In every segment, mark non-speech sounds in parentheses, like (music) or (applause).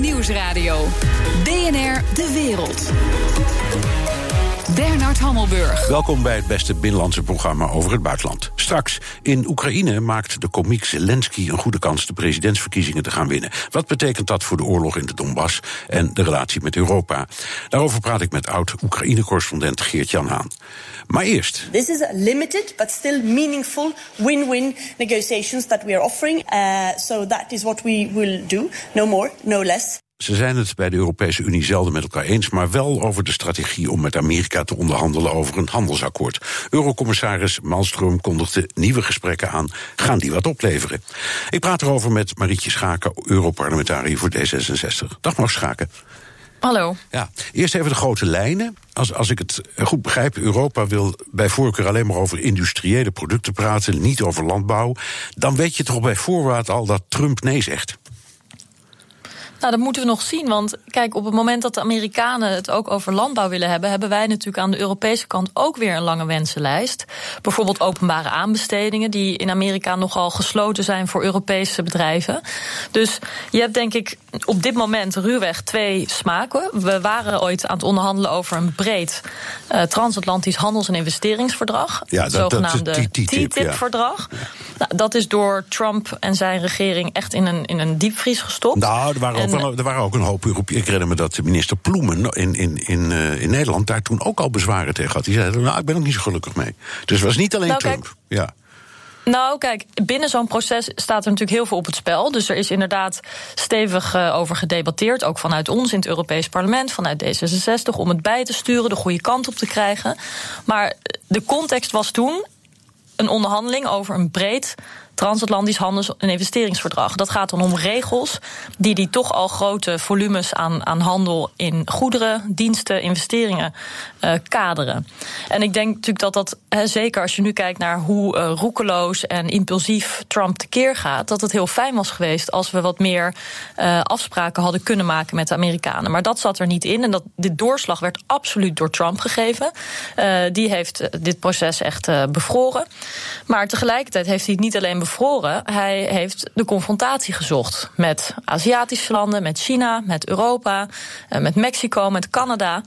Nieuwsradio. BNR De Wereld. Bernard Hammelburg. Welkom bij het beste binnenlandse programma over het buitenland. Straks, in Oekraïne maakt de komiek Zelensky een goede kans de presidentsverkiezingen te gaan winnen. Wat betekent dat voor de oorlog in de Donbass en de relatie met Europa? Daarover praat ik met oud-Oekraïne-correspondent Geert-Jan Haan. Maar eerst. This is a limited but still meaningful win-win negotiations that we are offering. Uh, so that is what we will do. No more, no less. Ze zijn het bij de Europese Unie zelden met elkaar eens, maar wel over de strategie om met Amerika te onderhandelen over een handelsakkoord. Eurocommissaris Malmström kondigde nieuwe gesprekken aan. Gaan die wat opleveren? Ik praat erover met Marietje Schaken, Europarlementariër voor D66. Dag mevrouw Schaken. Hallo. Ja, eerst even de grote lijnen. Als, als ik het goed begrijp, Europa wil bij voorkeur alleen maar over industriële producten praten, niet over landbouw. Dan weet je toch bij voorwaarde al dat Trump nee zegt. Nou, dat moeten we nog zien. Want kijk, op het moment dat de Amerikanen het ook over landbouw willen hebben, hebben wij natuurlijk aan de Europese kant ook weer een lange wensenlijst. Bijvoorbeeld openbare aanbestedingen, die in Amerika nogal gesloten zijn voor Europese bedrijven. Dus je hebt denk ik op dit moment ruwweg twee smaken. We waren ooit aan het onderhandelen over een breed uh, transatlantisch handels- en investeringsverdrag. Ja, het dat, zogenaamde TTIP-verdrag. Ja. Nou, dat is door Trump en zijn regering echt in een, in een diepvries gestopt. Nou, er waren, ook, wel, er waren ook een hoop Europeanen. Ik herinner me dat minister Ploemen in, in, in, uh, in Nederland daar toen ook al bezwaren tegen had. Die zei: Nou, ik ben ook niet zo gelukkig mee. Dus het was niet alleen nou, Trump. Kijk, ja. Nou, kijk, binnen zo'n proces staat er natuurlijk heel veel op het spel. Dus er is inderdaad stevig uh, over gedebatteerd. Ook vanuit ons in het Europees Parlement, vanuit D66, om het bij te sturen, de goede kant op te krijgen. Maar de context was toen een onderhandeling over een breed transatlantisch handels- en investeringsverdrag. Dat gaat dan om regels die die toch al grote volumes aan, aan handel in goederen, diensten, investeringen uh, kaderen. En ik denk natuurlijk dat dat, zeker als je nu kijkt naar hoe uh, roekeloos en impulsief Trump tekeer gaat, dat het heel fijn was geweest als we wat meer uh, afspraken hadden kunnen maken met de Amerikanen. Maar dat zat er niet in en dat, dit doorslag werd absoluut door Trump gegeven. die heeft dit proces echt bevroren. Maar tegelijkertijd heeft hij het niet alleen bevroren bevroren. Hij heeft de confrontatie gezocht met Aziatische landen, met China, met Europa, met Mexico, met Canada.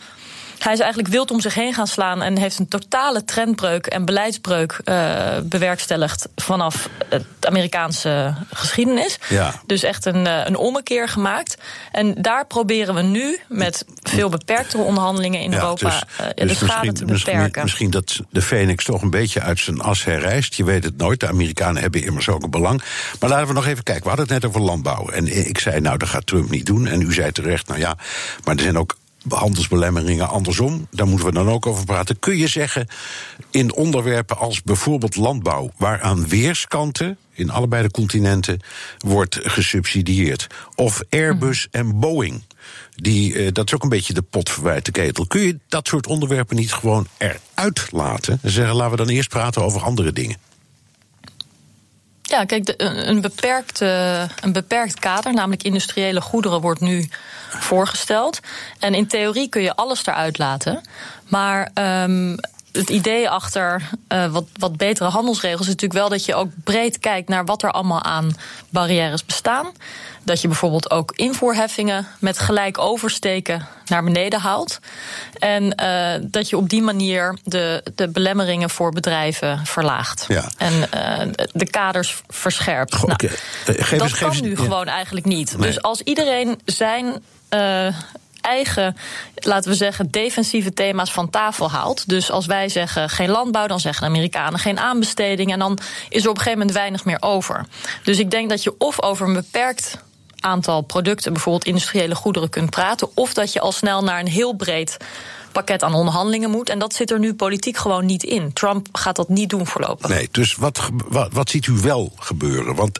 Hij is eigenlijk wild om zich heen gaan slaan en heeft een totale trendbreuk en beleidsbreuk uh, bewerkstelligd vanaf het Amerikaanse geschiedenis. Ja. Dus echt een, een ommekeer gemaakt. En daar proberen we nu met veel beperktere onderhandelingen in ja, Europa dus, uh, de dus schade te beperken. Misschien, misschien dat de Phoenix toch een beetje uit zijn as herrijst. Je weet het nooit. De Amerikanen hebben immers ook een belang. Maar laten we nog even kijken. We hadden het net over landbouw. En ik zei, nou, dat gaat Trump niet doen. En u zei terecht, nou ja, maar er zijn ook handelsbelemmeringen andersom. Daar moeten we dan ook over praten. Kun je zeggen, in onderwerpen als bijvoorbeeld landbouw, waaraan weerskanten in allebei de continenten wordt gesubsidieerd, of Airbus en Boeing. Die, uh, dat is ook een beetje de pot verwijt de ketel. Kun je dat soort onderwerpen niet gewoon eruit laten? En zeggen, laten we dan eerst praten over andere dingen. Ja, kijk, een, beperkt, een beperkt kader, namelijk industriële goederen, wordt nu voorgesteld. En in theorie kun je alles eruit laten. Maar um, het idee achter uh, wat, wat betere handelsregels is natuurlijk wel dat je ook breed kijkt naar wat er allemaal aan barrières bestaan. Dat je bijvoorbeeld ook invoerheffingen met gelijk oversteken naar beneden haalt. En uh, dat je op die manier de, de belemmeringen voor bedrijven verlaagt. Ja. En uh, de kaders verscherpt. Nou, geef dat eens, kan nu gewoon eigenlijk niet. Nee. Dus als iedereen zijn eigen, laten we zeggen, defensieve thema's van tafel haalt. Dus als wij zeggen geen landbouw, dan zeggen de Amerikanen geen aanbesteding. En dan is er op een gegeven moment weinig meer over. Dus ik denk dat je of over een beperkt aantal producten, bijvoorbeeld industriële goederen, kunt praten. Of dat je al snel naar een heel breed pakket aan onderhandelingen moet. En dat zit er nu politiek gewoon niet in. Trump gaat dat niet doen voorlopig. Nee, dus wat, wat, ziet u wel gebeuren? Want,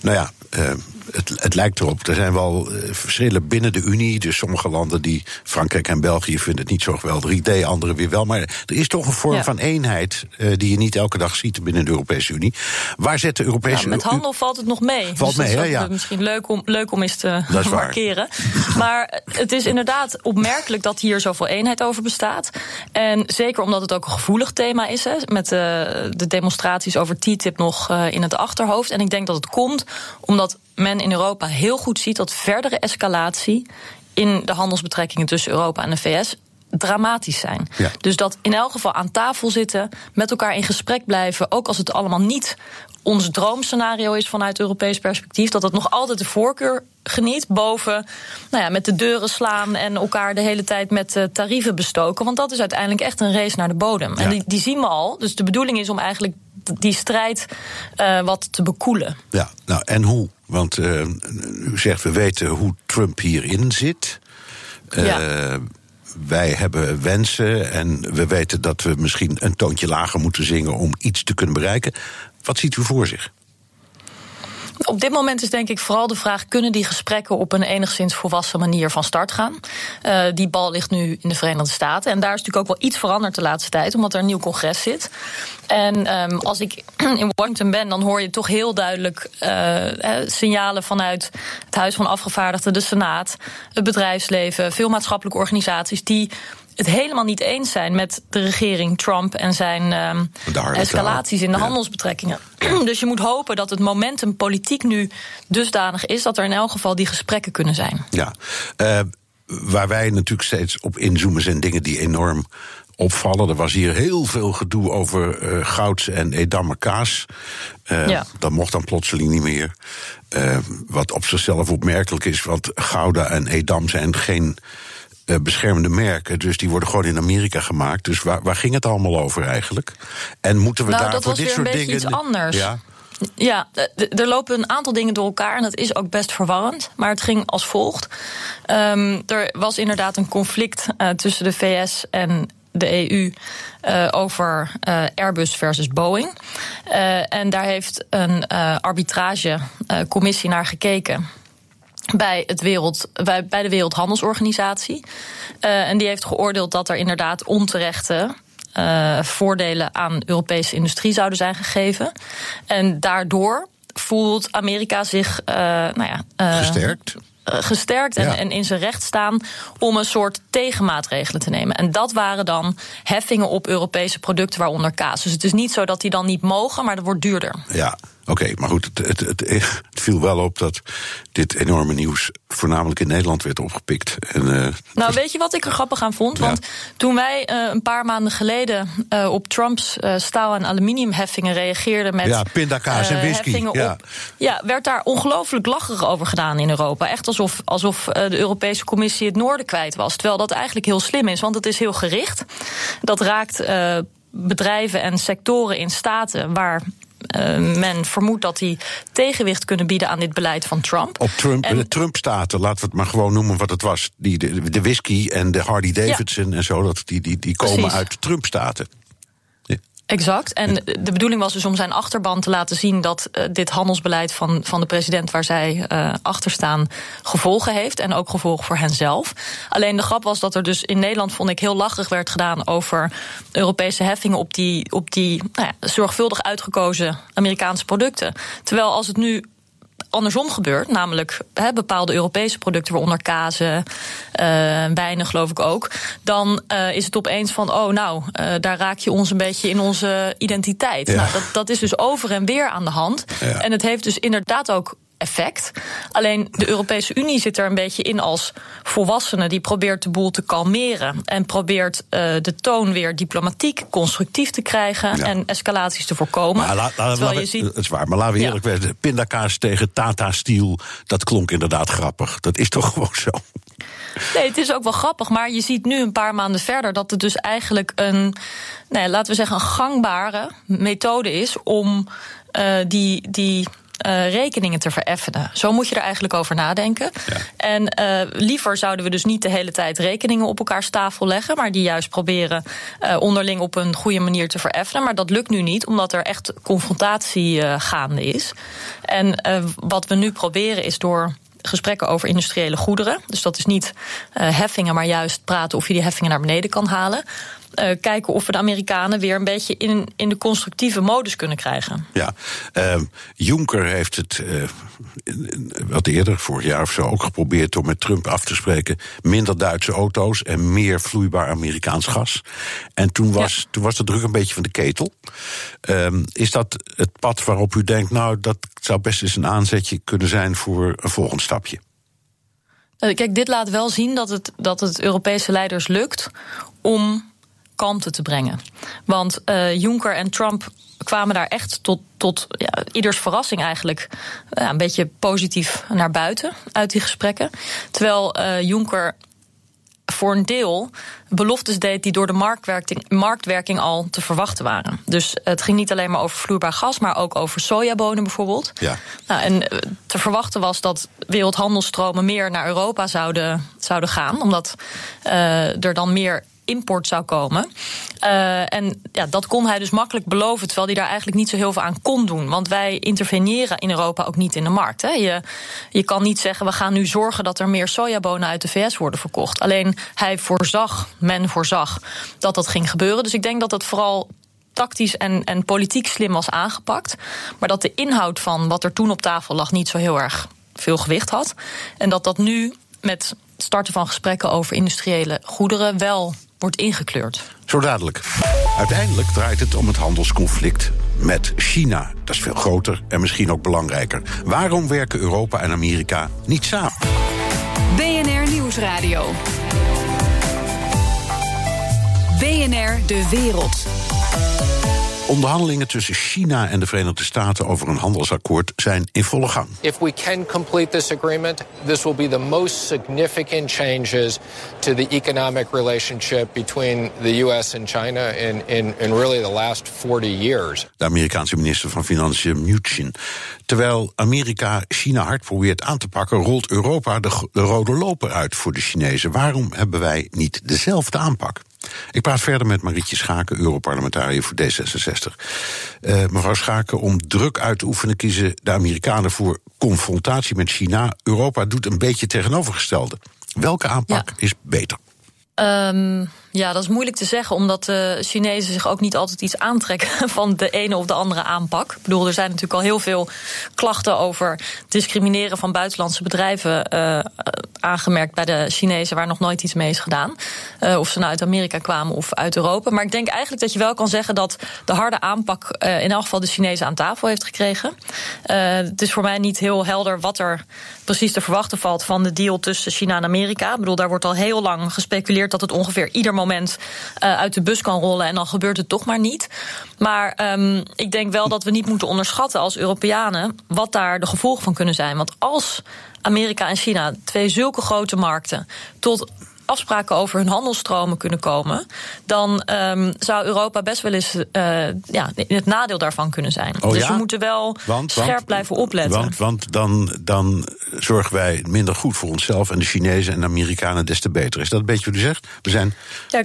nou ja. Uh, het, het, lijkt erop. Er zijn wel uh, verschillen binnen de Unie. Dus sommige landen, die Frankrijk en België, vinden het niet zo geweldig idee, anderen weer wel. Maar er is toch een vorm ja. van eenheid uh, die je niet elke dag ziet binnen de Europese Unie. Waar zet de Europese ja, Met handel valt het nog mee. Valt dus mee, hè? Ja. Misschien leuk om, leuk om eens te markeren. maar het is inderdaad opmerkelijk dat hier zoveel eenheid over bestaat. En zeker omdat het ook een gevoelig thema is, hè, met de, de demonstraties over TTIP nog uh, in het achterhoofd. En ik denk dat het komt omdat men in Europa heel goed ziet dat verdere escalatie in de handelsbetrekkingen tussen Europa en de VS dramatisch zijn. Ja. Dus dat in elk geval aan tafel zitten, met elkaar in gesprek blijven, ook als het allemaal niet ons droomscenario is vanuit Europees perspectief, dat het nog altijd de voorkeur geniet boven nou ja, met de deuren slaan en elkaar de hele tijd met uh, tarieven bestoken. Want dat is uiteindelijk echt een race naar de bodem. Ja. En die, die zien we al. Dus de bedoeling is om eigenlijk die strijd uh, wat te bekoelen. Ja, nou en hoe? Want uh, u zegt we weten hoe Trump hierin zit. Ja wij hebben wensen en we weten dat we misschien een toontje lager moeten zingen om iets te kunnen bereiken. Wat ziet u voor zich? Op dit moment is denk ik vooral de vraag: kunnen die gesprekken op een enigszins volwassen manier van start gaan? Uh, die bal ligt nu in de Verenigde Staten. En daar is natuurlijk ook wel iets veranderd de laatste tijd, omdat er een nieuw congres zit. En um, als ik (clears throat) in Washington ben, dan hoor je toch heel duidelijk uh, signalen vanuit het Huis van Afgevaardigden, de Senaat, het bedrijfsleven, veel maatschappelijke organisaties die het helemaal niet eens zijn met de regering Trump en zijn um, escalaties in de ja. handelsbetrekkingen. (clears throat) Dus je moet hopen dat het momentum politiek nu dusdanig is dat er in elk geval die gesprekken kunnen zijn. Ja, uh, waar wij natuurlijk steeds op inzoomen zijn dingen die enorm opvallen. Er was hier heel veel gedoe over uh, goud en Edammer kaas. Uh, ja. Dat mocht dan plotseling niet meer. Uh, wat op zichzelf opmerkelijk is, want Gouda en Edam zijn geen uh, beschermende merken. Dus die worden gewoon in Amerika gemaakt. Dus waar, waar ging het allemaal over eigenlijk? En moeten we nou, daar voor dit soort dingen. Iets anders. Ja. Ja, er lopen een aantal dingen door elkaar en dat is ook best verwarrend. Maar het ging als volgt. Um, er was inderdaad een conflict uh, tussen de VS en de EU uh, over uh, Airbus versus Boeing. En daar heeft een arbitragecommissie naar gekeken bij, het wereld, bij, de Wereldhandelsorganisatie. Uh, en die heeft geoordeeld dat er inderdaad onterechte uh, voordelen aan Europese industrie zouden zijn gegeven. En daardoor voelt Amerika zich uh, nou ja, gesterkt gesterkt en, ja. en, in zijn recht staan om een soort tegenmaatregelen te nemen. En dat waren dan heffingen op Europese producten, waaronder kaas. Dus het is niet zo dat die dan niet mogen, maar dat wordt duurder. Ja, oké, okay, maar goed, het, het, het, het, viel wel op dat dit enorme nieuws voornamelijk in Nederland werd opgepikt. En, uh, nou, weet je wat ik er grappig aan vond? Ja. Want toen wij uh, een paar maanden geleden uh, op Trumps staal- en aluminiumheffingen reageerden met. Ja, pindakaas en whisky. Ja. Op, ja, werd daar ongelooflijk lacherig over gedaan in Europa. Echt alsof, alsof de Europese Commissie het noorden kwijt was. Terwijl dat eigenlijk heel slim is, want het is heel gericht. Dat raakt bedrijven en sectoren in staten waar men vermoedt dat die tegenwicht kunnen bieden aan dit beleid van Trump. Op Trump, en de Trump-staten, laten we het maar gewoon noemen wat het was. Die, de, de whisky en de Harley Davidson ja. en zo, dat, die, die, die komen Precies. uit Trump-staten. Exact. En de bedoeling was dus om zijn achterban te laten zien dat uh, dit handelsbeleid van, van de president waar zij uh, achter staan gevolgen heeft. En ook gevolgen voor henzelf. Alleen de grap was dat er dus in Nederland, vond ik, heel lachig werd gedaan over Europese heffingen op die, op die nou ja, zorgvuldig uitgekozen Amerikaanse producten. Terwijl als het nu andersom gebeurt. Namelijk he, bepaalde Europese producten, waaronder kazen, uh, wijnen geloof ik ook. Dan uh, is het opeens van, oh nou, uh, daar raak je ons een beetje in onze identiteit. Ja. Nou, dat, dat is dus over en weer aan de hand. Ja. En het heeft dus inderdaad ook effect. Alleen de Europese Unie zit er een beetje in als volwassene die probeert de boel te kalmeren en probeert uh, de toon weer diplomatiek, constructief te krijgen Ja. en escalaties te voorkomen. Maar la, la, Terwijl la- je ziet, Het is waar, maar laten we Ja. eerlijk zijn. Pindakaas tegen Tata Steel, dat klonk inderdaad grappig. Dat is toch (laughs) gewoon zo. Nee, het is ook wel grappig, maar je ziet nu een paar maanden verder dat het dus eigenlijk een, nee, laten we zeggen, een gangbare methode is om uh, die. die uh, rekeningen te vereffenen. Zo moet je er eigenlijk over nadenken. Ja. En uh, liever zouden we dus niet de hele tijd rekeningen op elkaars tafel leggen, maar die juist proberen uh, onderling op een goede manier te vereffenen. Maar dat lukt nu niet, omdat er echt confrontatie gaande is. En wat we nu proberen is door gesprekken over industriële goederen. Dus dat is niet uh, heffingen, maar juist praten of je die heffingen naar beneden kan halen. Uh, kijken of we de Amerikanen weer een beetje in, in de constructieve modus kunnen krijgen. Ja, uh, Juncker heeft het uh, wat eerder, vorig jaar of zo, ook geprobeerd om met Trump af te spreken: minder Duitse auto's en meer vloeibaar Amerikaans gas. En toen was, ja. toen was de druk een beetje van de ketel. Ehm, is dat het pad waarop u denkt, nou, dat zou best eens een aanzetje kunnen zijn voor een volgend stapje? Eh, kijk, dit laat wel zien dat het, dat het Europese leiders lukt om kalmte te brengen. Want uh, Juncker en Trump kwamen daar echt tot, tot ja, ieders verrassing eigenlijk ja, een beetje positief naar buiten uit die gesprekken. Terwijl uh, Juncker voor een deel beloftes deed die door de marktwerking, marktwerking al te verwachten waren. Dus het ging niet alleen maar over vloeibaar gas, maar ook over sojabonen bijvoorbeeld. Ja. Nou, en eh, te verwachten was dat wereldhandelstromen meer naar Europa zouden, zouden gaan, omdat uh, er dan meer import zou komen. Uh, en ja, dat kon hij dus makkelijk beloven, terwijl hij daar eigenlijk niet zo heel veel aan kon doen. Want wij interveneren in Europa ook niet in de markt. Hè. Je, je kan niet zeggen, we gaan nu zorgen dat er meer sojabonen uit de VS worden verkocht. Alleen hij voorzag, men voorzag, dat dat ging gebeuren. Dus ik denk dat het vooral tactisch en, en politiek slim was aangepakt. Maar dat de inhoud van wat er toen op tafel lag niet zo heel erg veel gewicht had. En dat dat nu met het starten van gesprekken over industriële goederen wel wordt ingekleurd. Zo dadelijk. Uiteindelijk draait het om het handelsconflict met China. Dat is veel groter en misschien ook belangrijker. Waarom werken Europa en Amerika niet samen? BNR Nieuwsradio. BNR De Wereld. Onderhandelingen tussen China en de Verenigde Staten over een handelsakkoord zijn in volle gang. If we can complete this agreement, this will be the most significant changes to the economic relationship between the US and China in, in, in really the last 40 years. De Amerikaanse minister van Financiën Mnuchin. Terwijl Amerika China hard probeert aan te pakken, rolt Europa de, de rode loper uit voor de Chinezen. Waarom hebben wij niet dezelfde aanpak? Ik praat verder met Marietje Schaken, Europarlementariër voor D66. Uh, mevrouw Schaken, om druk uit te oefenen kiezen de Amerikanen voor confrontatie met China. Europa doet een beetje tegenovergestelde. Welke aanpak ja. is beter? Um, ja, dat is moeilijk te zeggen, omdat de Chinezen zich ook niet altijd iets aantrekken (laughs) van de ene of de andere aanpak. Ik bedoel, er zijn natuurlijk al heel veel klachten over discrimineren van buitenlandse bedrijven uh, aangemerkt bij de Chinezen, waar nog nooit iets mee is gedaan. Uh, of ze nou uit Amerika kwamen of uit Europa. Maar ik denk eigenlijk dat je wel kan zeggen dat de harde aanpak in elk geval de Chinezen aan tafel heeft gekregen. het is voor mij niet heel helder wat er precies te verwachten valt van de deal tussen China en Amerika. Ik bedoel, daar wordt al heel lang gespeculeerd dat het ongeveer ieder moment uh, uit de bus kan rollen en dan gebeurt het toch maar niet. Maar um, ik denk wel dat we niet moeten onderschatten als Europeanen wat daar de gevolgen van kunnen zijn. Want als Amerika en China, twee zulke grote markten, tot afspraken over hun handelstromen kunnen komen, dan um, zou Europa best wel eens uh, ja, in het nadeel daarvan kunnen zijn. Oh, dus ja? we moeten wel want, scherp want, blijven opletten. Want, want dan, dan zorgen wij minder goed voor onszelf en de Chinezen en de Amerikanen des te beter. Is dat een beetje wat u zegt? We zijn. Ja,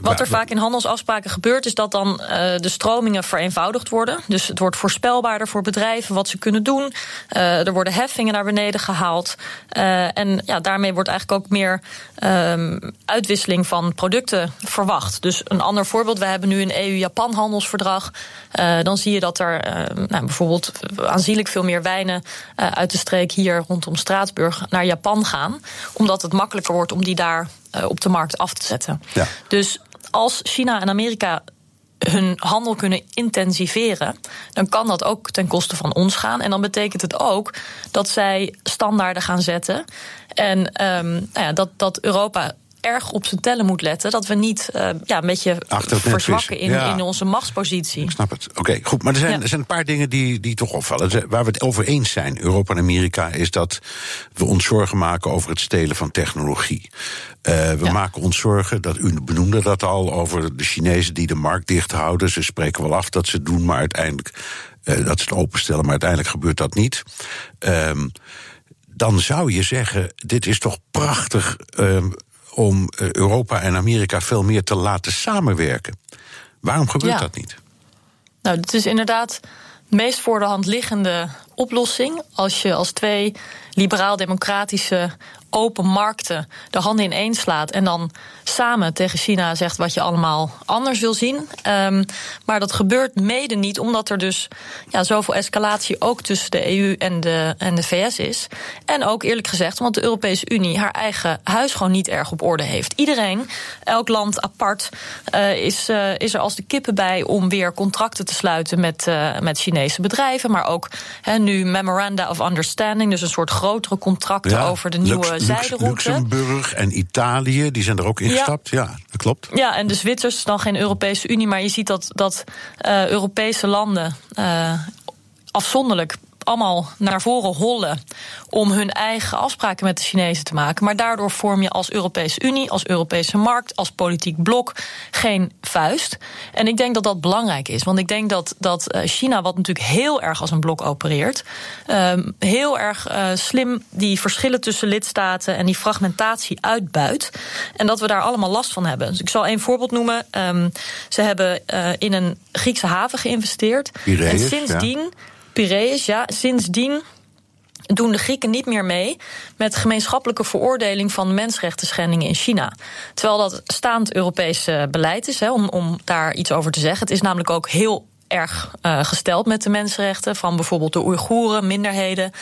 wat er vaak in handelsafspraken gebeurt, is dat dan uh, de stromingen vereenvoudigd worden. Dus het wordt voorspelbaarder voor bedrijven wat ze kunnen doen. Uh, er worden heffingen naar beneden gehaald. Uh, en ja, daarmee wordt eigenlijk ook meer um, uitwisseling van producten verwacht. Dus een ander voorbeeld: we hebben nu een EU-Japan handelsverdrag. dan zie je dat er nou, bijvoorbeeld aanzienlijk veel meer wijnen uit de streek hier rondom Straatsburg naar Japan gaan. Omdat het makkelijker wordt om die daar op de markt af te zetten. Ja. Dus als China en Amerika hun handel kunnen intensiveren, dan kan dat ook ten koste van ons gaan. En dan betekent het ook dat zij standaarden gaan zetten. En um, nou ja, dat, dat Europa erg op zijn tellen moet letten. Dat we niet uh, ja, een beetje verzwakken in, ja. in onze machtspositie. Ik snap het. Oké, okay, goed. Maar er zijn, Ja. er zijn een paar dingen die, die toch opvallen. Waar we het over eens zijn, Europa en Amerika, is dat we ons zorgen maken over het stelen van technologie. Uh, we Ja. maken ons zorgen, dat, u benoemde dat al, over de Chinezen die de markt dicht houden. Ze spreken wel af dat ze het doen, maar uiteindelijk uh, dat ze het openstellen, maar uiteindelijk gebeurt dat niet. Um, dan zou je zeggen, dit is toch prachtig um, om eh, Europa en Amerika veel meer te laten samenwerken. Waarom gebeurt Ja. dat niet? Nou, het is inderdaad het meest voor de hand liggende oplossing. Als je als twee liberaal-democratische open markten de handen ineen slaat en dan samen tegen China zegt wat je allemaal anders wil zien. Um, maar dat gebeurt mede niet omdat er dus ja, zoveel escalatie ook tussen de EU en de, en de VS is. En ook eerlijk gezegd omdat de Europese Unie haar eigen huis gewoon niet erg op orde heeft. Iedereen, elk land apart, uh, is, uh, is er als de kippen bij om weer contracten te sluiten met, uh, met Chinese bedrijven. Maar ook he, nu Memoranda of Understanding, dus een soort grotere contracten ja, over de nieuwe zijderoute. Luxemburg en Italië, die zijn er ook ingestapt. Ja. ja, dat klopt. Ja, en de Zwitsers is dan geen Europese Unie, maar je ziet dat, dat uh, Europese landen uh, afzonderlijk allemaal naar voren hollen om hun eigen afspraken met de Chinezen te maken. Maar daardoor vorm je als Europese Unie, als Europese markt, als politiek blok geen vuist. En ik denk dat dat belangrijk is. Want ik denk dat, dat eh, China, wat natuurlijk heel erg als een blok opereert, um, heel erg uh, slim die verschillen tussen lidstaten en die fragmentatie uitbuit. En dat we daar allemaal last van hebben. Dus ik zal één voorbeeld noemen. Um, ze hebben uh, in een Griekse haven geïnvesteerd. En sindsdien. Ja Piraeus, ja, sindsdien doen de Grieken niet meer mee met gemeenschappelijke veroordeling van mensenrechten schendingen in China. Terwijl dat staand Europees beleid is, om, om daar iets over te zeggen. Het is namelijk ook heel erg uh, gesteld met de mensenrechten van bijvoorbeeld de Oeigoeren, minderheden.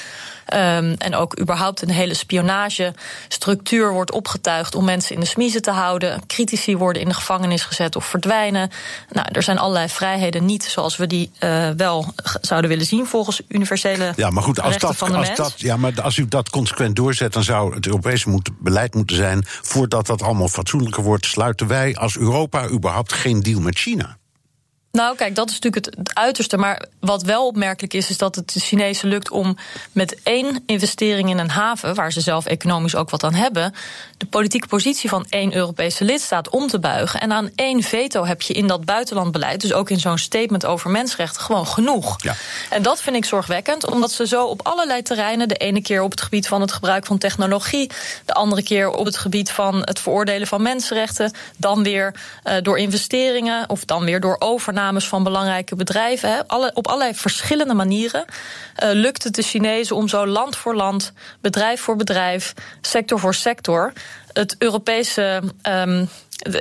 Um, en ook überhaupt een hele spionagestructuur wordt opgetuigd om mensen in de smiezen te houden. Critici worden in de gevangenis gezet of verdwijnen. Nou, er zijn allerlei vrijheden niet zoals we die uh, wel zouden willen zien volgens universele ja, maar goed, als dat, als dat, ja, maar als u dat consequent doorzet, dan zou het Europese moet, beleid moeten zijn. voordat dat allemaal fatsoenlijker wordt, sluiten wij als Europa überhaupt geen deal met China. Nou, kijk, dat is natuurlijk het, uiterste. Maar wat wel opmerkelijk is, is dat het de Chinezen lukt om met één investering in een haven, waar ze zelf economisch ook wat aan hebben, de politieke positie van één Europese lidstaat om te buigen. En aan één veto heb je in dat buitenlandbeleid, dus ook in zo'n statement over mensenrechten, gewoon genoeg. Ja. En dat vind ik zorgwekkend, omdat ze zo op allerlei terreinen, de ene keer op het gebied van het gebruik van technologie, de andere keer op het gebied van het veroordelen van mensenrechten, dan weer uh, door investeringen of dan weer door overname van belangrijke bedrijven. Hè. Alle, op allerlei verschillende manieren uh, lukt het de Chinezen om zo land voor land, bedrijf voor bedrijf, sector voor sector, het Europese. Um,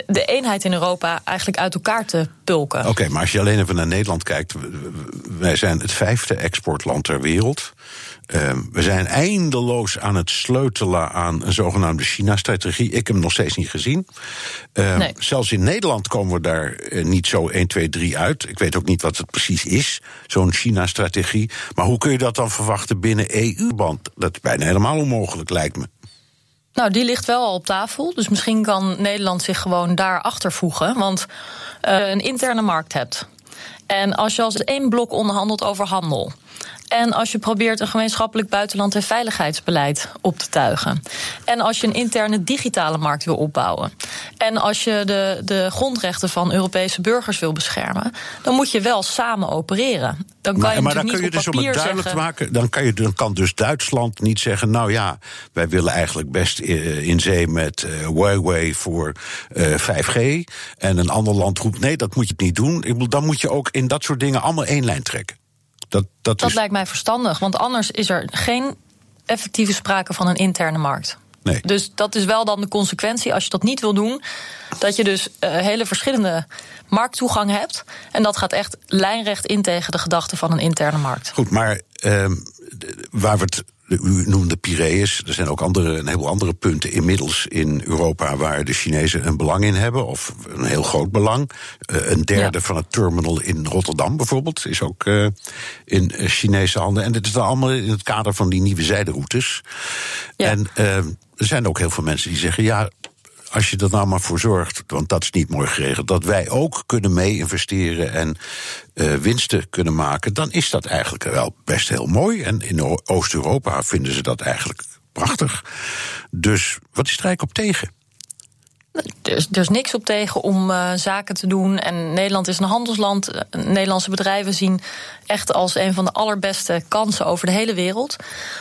de, eenheid in Europa eigenlijk uit elkaar te pulken. Oké, maar als je alleen even naar Nederland kijkt. Wij zijn het vijfde exportland ter wereld. Uh, we zijn eindeloos aan het sleutelen aan een zogenaamde China-strategie. Ik heb hem nog steeds niet gezien. Uh, nee. Zelfs in Nederland komen we daar uh, niet zo 1, 2, 3 uit. Ik weet ook niet wat het precies is, zo'n China-strategie. Maar hoe kun je dat dan verwachten binnen EU-band? Dat is bijna helemaal onmogelijk, lijkt me. Nou, die ligt wel al op tafel. Dus misschien kan Nederland zich gewoon daarachter voegen. Want uh, een interne markt hebt. En als je als één blok onderhandelt over handel. En als je probeert een gemeenschappelijk buitenland- en veiligheidsbeleid op te tuigen. En als je een interne digitale markt wil opbouwen. En als je de, de grondrechten van Europese burgers wil beschermen. dan moet je wel samen opereren. Dan kan maar, je maar dan kun je dus om het duidelijk zeggen, te maken. Dan kan, je, dan kan dus Duitsland niet zeggen. Nou ja, wij willen eigenlijk best in zee met uh, Huawei voor uh, 5G. En een ander land roept nee, dat moet je het niet doen. Ik bedoel, dan moet je ook in dat soort dingen allemaal één lijn trekken. Dat, dat, Dat is... lijkt mij verstandig, want anders is er geen effectieve sprake van een interne markt. Nee. Dus dat is wel dan de consequentie, als je dat niet wil doen, dat je dus uh, hele verschillende markttoegang hebt. En dat gaat echt lijnrecht in tegen de gedachte van een interne markt. Goed, maar uh, waar we het u noemde Piraeus. Er zijn ook andere, een heleboel andere punten inmiddels in Europa waar de Chinezen een belang in hebben, of een heel groot belang. Uh, een derde ja. van het terminal in Rotterdam bijvoorbeeld is ook uh, in Chinese handen. En dit is dan allemaal in het kader van die nieuwe zijderoutes. Ja. En uh, er zijn ook heel veel mensen die zeggen: ja, als je er nou maar voor zorgt, want dat is niet mooi geregeld, dat wij ook kunnen mee investeren en uh, winsten kunnen maken, dan is dat eigenlijk wel best heel mooi. En in Oost-Europa vinden ze dat eigenlijk prachtig. Dus wat is er eigenlijk op tegen? Er is, er is niks op tegen om uh, zaken te doen. En Nederland is een handelsland. Nederlandse bedrijven zien echt als een van de allerbeste kansen over de hele wereld.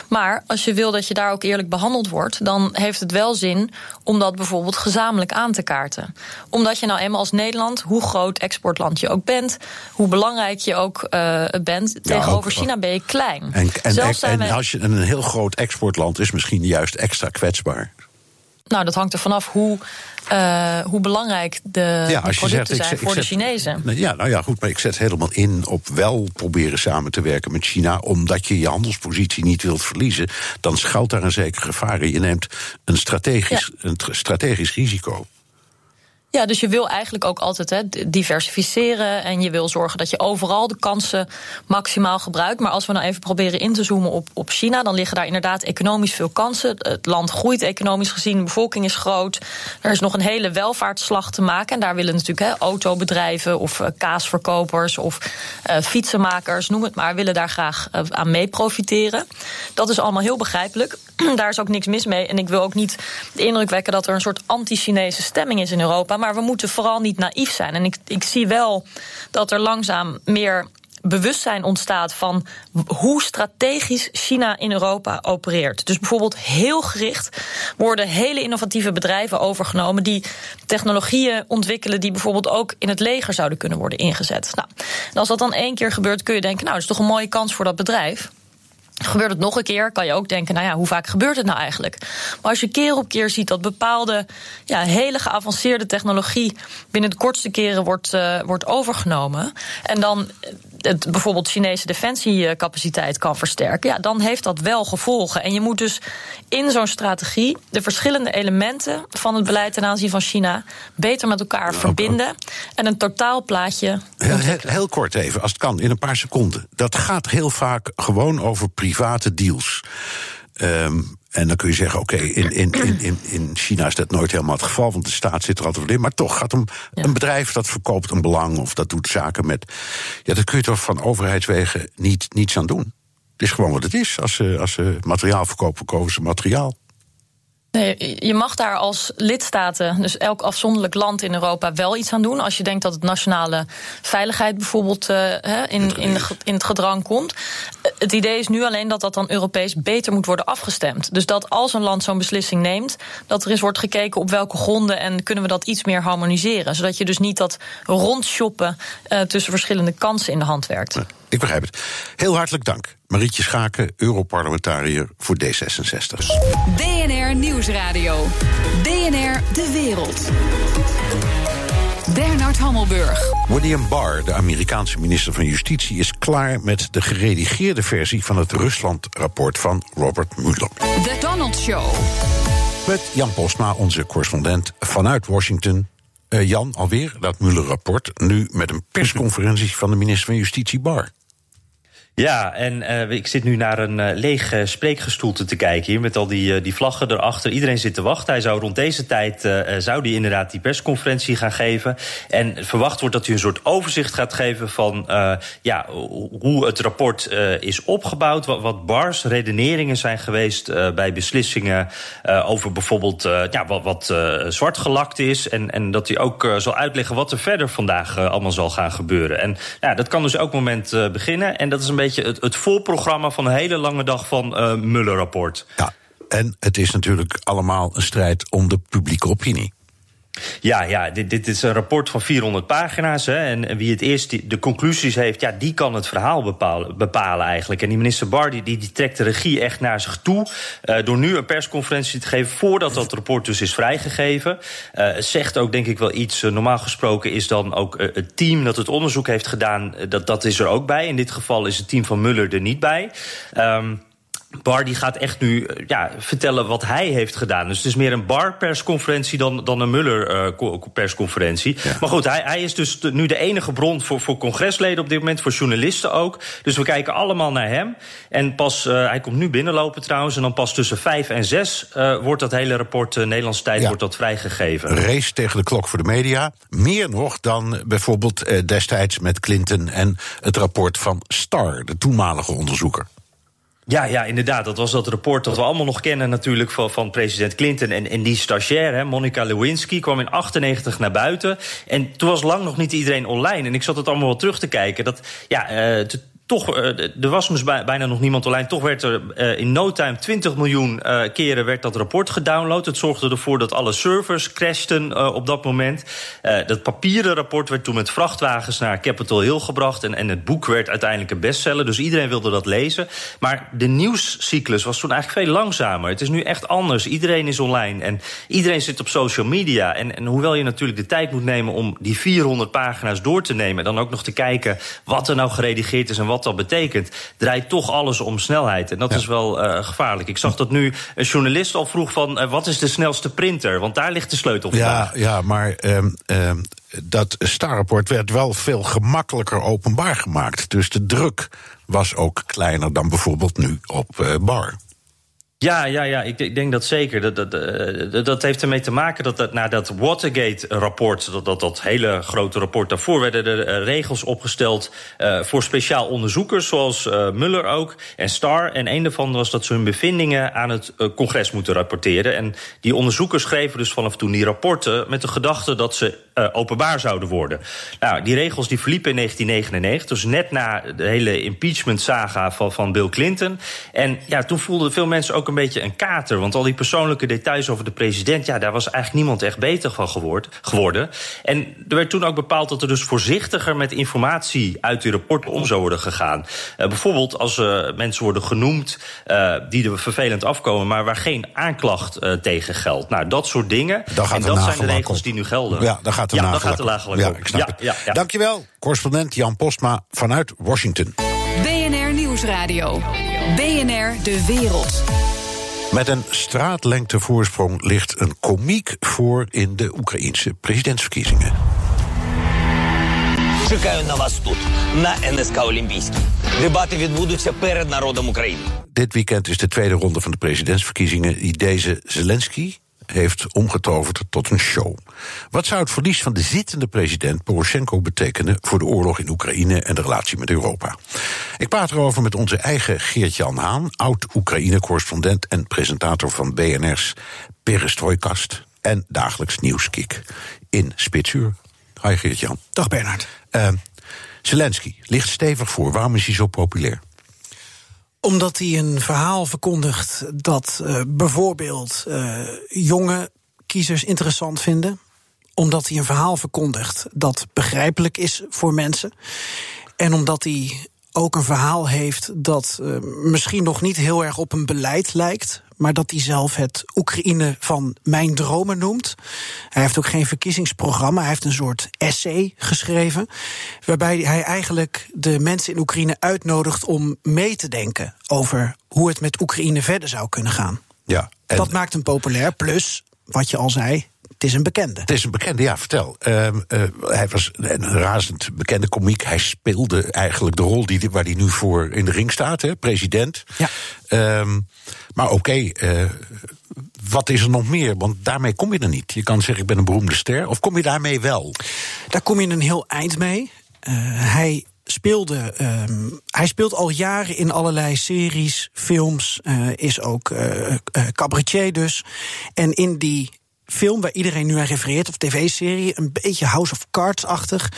Maar als je wil dat je daar ook eerlijk behandeld wordt, dan heeft het wel zin om dat bijvoorbeeld gezamenlijk aan te kaarten. Omdat je nou eenmaal als Nederland, hoe groot exportland je ook bent, hoe belangrijk je ook uh, bent, tegenover China ben je klein. En, en, en, en als je een heel groot exportland is, misschien juist extra kwetsbaar. Nou, dat hangt er vanaf hoe, uh, hoe belangrijk de, ja, zegt, zijn voor de Chinezen. Ja, nou ja, goed, maar ik zet helemaal in op wel proberen samen te werken met China, omdat je je handelspositie niet wilt verliezen. Dan schuilt daar een zeker gevaar in. Je neemt een strategisch, ja. een strategisch risico. Ja, dus je wil eigenlijk ook altijd hè, diversificeren en je wil zorgen dat je overal de kansen maximaal gebruikt. Maar als we nou even proberen in te zoomen op, op China, dan liggen daar inderdaad economisch veel kansen. Het land groeit economisch gezien, de bevolking is groot. Er is nog een hele welvaartsslag te maken. En daar willen natuurlijk hè, autobedrijven of uh, kaasverkopers of uh, fietsenmakers, noem het maar, willen daar graag uh, aan mee profiteren. Dat is allemaal heel begrijpelijk. (clears throat) daar is ook niks mis mee. En ik wil ook niet de indruk wekken dat er een soort anti-Chinese stemming is in Europa. Maar we moeten vooral niet naïef zijn. En ik, ik zie wel dat er langzaam meer bewustzijn ontstaat van hoe strategisch China in Europa opereert. Dus bijvoorbeeld heel gericht worden hele innovatieve bedrijven overgenomen die technologieën ontwikkelen die bijvoorbeeld ook in het leger zouden kunnen worden ingezet. Nou, en als dat dan één keer gebeurt, kun je denken, nou, dat is toch een mooie kans voor dat bedrijf. Gebeurt het nog een keer, kan je ook denken, nou ja, hoe vaak gebeurt het nou eigenlijk? Maar als je keer op keer ziet dat bepaalde ja, hele geavanceerde technologie binnen de kortste keren wordt, uh, wordt overgenomen. En dan het, bijvoorbeeld Chinese defensiecapaciteit kan versterken, ja, dan heeft dat wel gevolgen. En je moet dus in zo'n strategie de verschillende elementen van het beleid ten aanzien van China beter met elkaar verbinden en een totaalplaatje. Heel, heel, heel kort even, als het kan, in een paar seconden. Dat gaat heel vaak gewoon over private deals. Um, en dan kun je zeggen, oké, okay, in, in, in, in China is dat nooit helemaal het geval, want de staat zit er altijd wel in. Maar toch gaat om ja. een bedrijf dat verkoopt een belang of dat doet zaken met. Ja, dat kun je toch van overheidswegen niet, niets aan doen. Het is gewoon wat het is. Als ze, als ze materiaal verkopen, verkopen ze materiaal. Nee, je mag daar als lidstaten, dus elk afzonderlijk land in Europa, wel iets aan doen. Als je denkt dat het nationale veiligheid bijvoorbeeld uh, in, in, in, het gedrang komt. Het idee is nu alleen dat dat dan Europees beter moet worden afgestemd. Dus dat als een land zo'n beslissing neemt, dat er eens wordt gekeken op welke gronden en kunnen we dat iets meer harmoniseren. Zodat je dus niet dat rondshoppen uh, tussen verschillende kansen in de hand werkt. Ja, ik begrijp het. Heel hartelijk dank. Marietje Schaken, Europarlementariër voor D66. BNR Nieuwsradio. BNR De Wereld. Hammelburg. William Barr, de Amerikaanse minister van Justitie, is klaar met de geredigeerde versie van het Rusland-rapport van Robert Mueller. The Donald Show. Met Jan Posma, onze correspondent vanuit Washington. Uh, Jan, alweer dat Mueller-rapport. Nu met een persconferentie van de minister van Justitie Barr. Ja, en uh, ik zit nu naar een uh, leeg uh, spreekgestoelte te kijken hier... met al die, die vlaggen erachter. Iedereen zit te wachten. Hij zou rond deze tijd zou die inderdaad die persconferentie gaan geven. En verwacht wordt dat hij een soort overzicht gaat geven... van ja, hoe het rapport is opgebouwd. Wat, wat Bars redeneringen zijn geweest bij beslissingen... over bijvoorbeeld ja, wat, wat zwart gelakt is. En, en dat hij ook zal uitleggen wat er verder vandaag allemaal zal gaan gebeuren. En ja, dat kan dus elk moment beginnen. En dat is een beetje het, het voorprogramma van een hele lange dag van uh, Muller-rapport. Ja, en het is natuurlijk allemaal een strijd om de publieke opinie. Ja, ja dit, dit is een rapport van 400 pagina's. Hè, en, wie het eerst de conclusies heeft, ja, die kan het verhaal bepalen, bepalen eigenlijk. En die minister Bar die, trekt de regie echt naar zich toe. Uh, door nu een persconferentie te geven voordat dat rapport dus is vrijgegeven. Uh, zegt ook denk ik wel iets. Uh, normaal gesproken is dan ook het team dat het onderzoek heeft gedaan, dat, dat is er ook bij. In dit geval is het team van Muller er niet bij. Um, Bar die gaat echt nu eh, ja, vertellen wat hij heeft gedaan. Dus het is meer een Bar-persconferentie dan, dan een Muller-persconferentie. Uh, ja. Maar goed, hij, hij is dus de, nu de enige bron voor, voor congresleden op dit moment, voor journalisten ook. Dus we kijken allemaal naar hem. En pas, uh, hij komt nu binnenlopen trouwens, en dan pas tussen vijf en zes uh, wordt dat hele rapport Nederlandse tijd ja. wordt dat vrijgegeven. Race tegen de klok voor de media. Meer nog dan bijvoorbeeld destijds met Clinton en het rapport van Starr, de toenmalige onderzoeker. Ja, ja, inderdaad. Dat was dat rapport dat we allemaal nog kennen natuurlijk van, van president Clinton. En, en die stagiair, Monica Lewinsky, kwam in 98 naar buiten. En toen was lang nog niet iedereen online. En ik zat het allemaal wel terug te kijken. Dat, ja, uh, toch, uh, er was dus bijna nog niemand online. Toch werd er uh, in no time 20 miljoen uh, keren werd dat rapport gedownload. Het zorgde ervoor dat alle servers crashten op dat moment. dat papieren rapport werd toen met vrachtwagens naar Capitol Hill gebracht. En, en het boek werd uiteindelijk een bestseller. Dus iedereen wilde dat lezen. Maar de nieuwscyclus was toen eigenlijk veel langzamer. Het is nu echt anders. Iedereen is online en iedereen zit op social media. En, en hoewel je natuurlijk de tijd moet nemen om die 400 pagina's door te nemen... dan ook nog te kijken wat er nou geredigeerd is en wat wat dat betekent, draait toch alles om snelheid. En dat is wel uh, gevaarlijk. Ik zag dat nu een journalist al vroeg van uh, wat is de snelste printer? Want daar ligt de sleutel Ja, ja maar um, um, dat Starrapport werd wel veel gemakkelijker openbaar gemaakt. Dus de druk was ook kleiner dan bijvoorbeeld nu op uh, bar. Ja, ja, ja, ik denk dat zeker. Dat, dat, dat, dat heeft ermee te maken dat, dat na dat Watergate-rapport, dat, dat, dat hele grote rapport daarvoor, werden er regels opgesteld uh, voor speciaal onderzoekers, zoals uh, Muller ook en Starr. En een daarvan was dat ze hun bevindingen aan het congres moeten rapporteren. En die onderzoekers schreven dus vanaf toen die rapporten met de gedachte dat ze openbaar zouden worden. Nou, die regels die verliepen in 1999, dus net na de hele impeachment-saga van, van Bill Clinton. En ja, toen voelden veel mensen ook een beetje een kater. Want al die persoonlijke details over de president, ja, daar was eigenlijk niemand echt beter van geworden. En er werd toen ook bepaald dat er dus voorzichtiger met informatie uit die rapporten om zou worden gegaan. Uh, bijvoorbeeld als uh, mensen worden genoemd die er vervelend afkomen, maar waar geen aanklacht tegen geldt. Nou, dat soort dingen. en dat zijn de regels die nu gelden. Ja, dan gaat de ja, dan gaat de nagelak ja, ik snap ja, het. Ja, ja. Dankjewel, correspondent Jan Postma vanuit Washington. BNR Nieuwsradio. BNR De Wereld. Met een straatlengte voorsprong ligt een komiek voor in de Oekraïense presidentsverkiezingen. Чекаю на вас тут, на НСК Олімпійський. Дебати відбудуться перед народом України. Dit weekend is de tweede ronde van de presidentsverkiezingen die deze Zelensky heeft omgetoverd tot een show. Wat zou het verlies van de zittende president Poroshenko betekenen voor de oorlog in Oekraïne en de relatie met Europa? Ik praat erover met onze eigen Geert-Jan Haan, oud-Oekraïne-correspondent en presentator van BNR's Perestroikast en dagelijks nieuwskick in Spitsuur. Hi Geert-Jan. Dag Bernard. Uh, Zelensky ligt stevig voor. Waarom is hij zo populair? Omdat hij een verhaal verkondigt dat uh, bijvoorbeeld uh, jonge kiezers interessant vinden. Omdat hij een verhaal verkondigt dat begrijpelijk is voor mensen. En omdat hij ook een verhaal heeft dat uh, misschien nog niet heel erg op een beleid lijkt maar dat hij zelf het Oekraïne van mijn dromen noemt. Hij heeft ook geen verkiezingsprogramma. Hij heeft een soort essay geschreven. Waarbij hij eigenlijk de mensen in Oekraïne uitnodigt om mee te denken over hoe het met Oekraïne verder zou kunnen gaan. Ja, en... Dat maakt hem populair. Plus, wat je al zei, het is een bekende. Het is een bekende, ja, vertel. Uh, uh, hij was een razend bekende komiek. Hij speelde eigenlijk de rol die, waar hij nu voor in de ring staat, hè, president. Ja. Uh, maar oké, okay, uh, wat is er nog meer? Want daarmee kom je er niet. Je kan zeggen, ik ben een beroemde ster. Of kom je daarmee wel? Daar kom je een heel eind mee. hij speelde. Um, hij speelt al jaren in allerlei series, films, uh, is ook uh, uh, cabaretier dus. En in die film waar iedereen nu aan refereert, of tv-serie, een beetje House of Cards-achtig.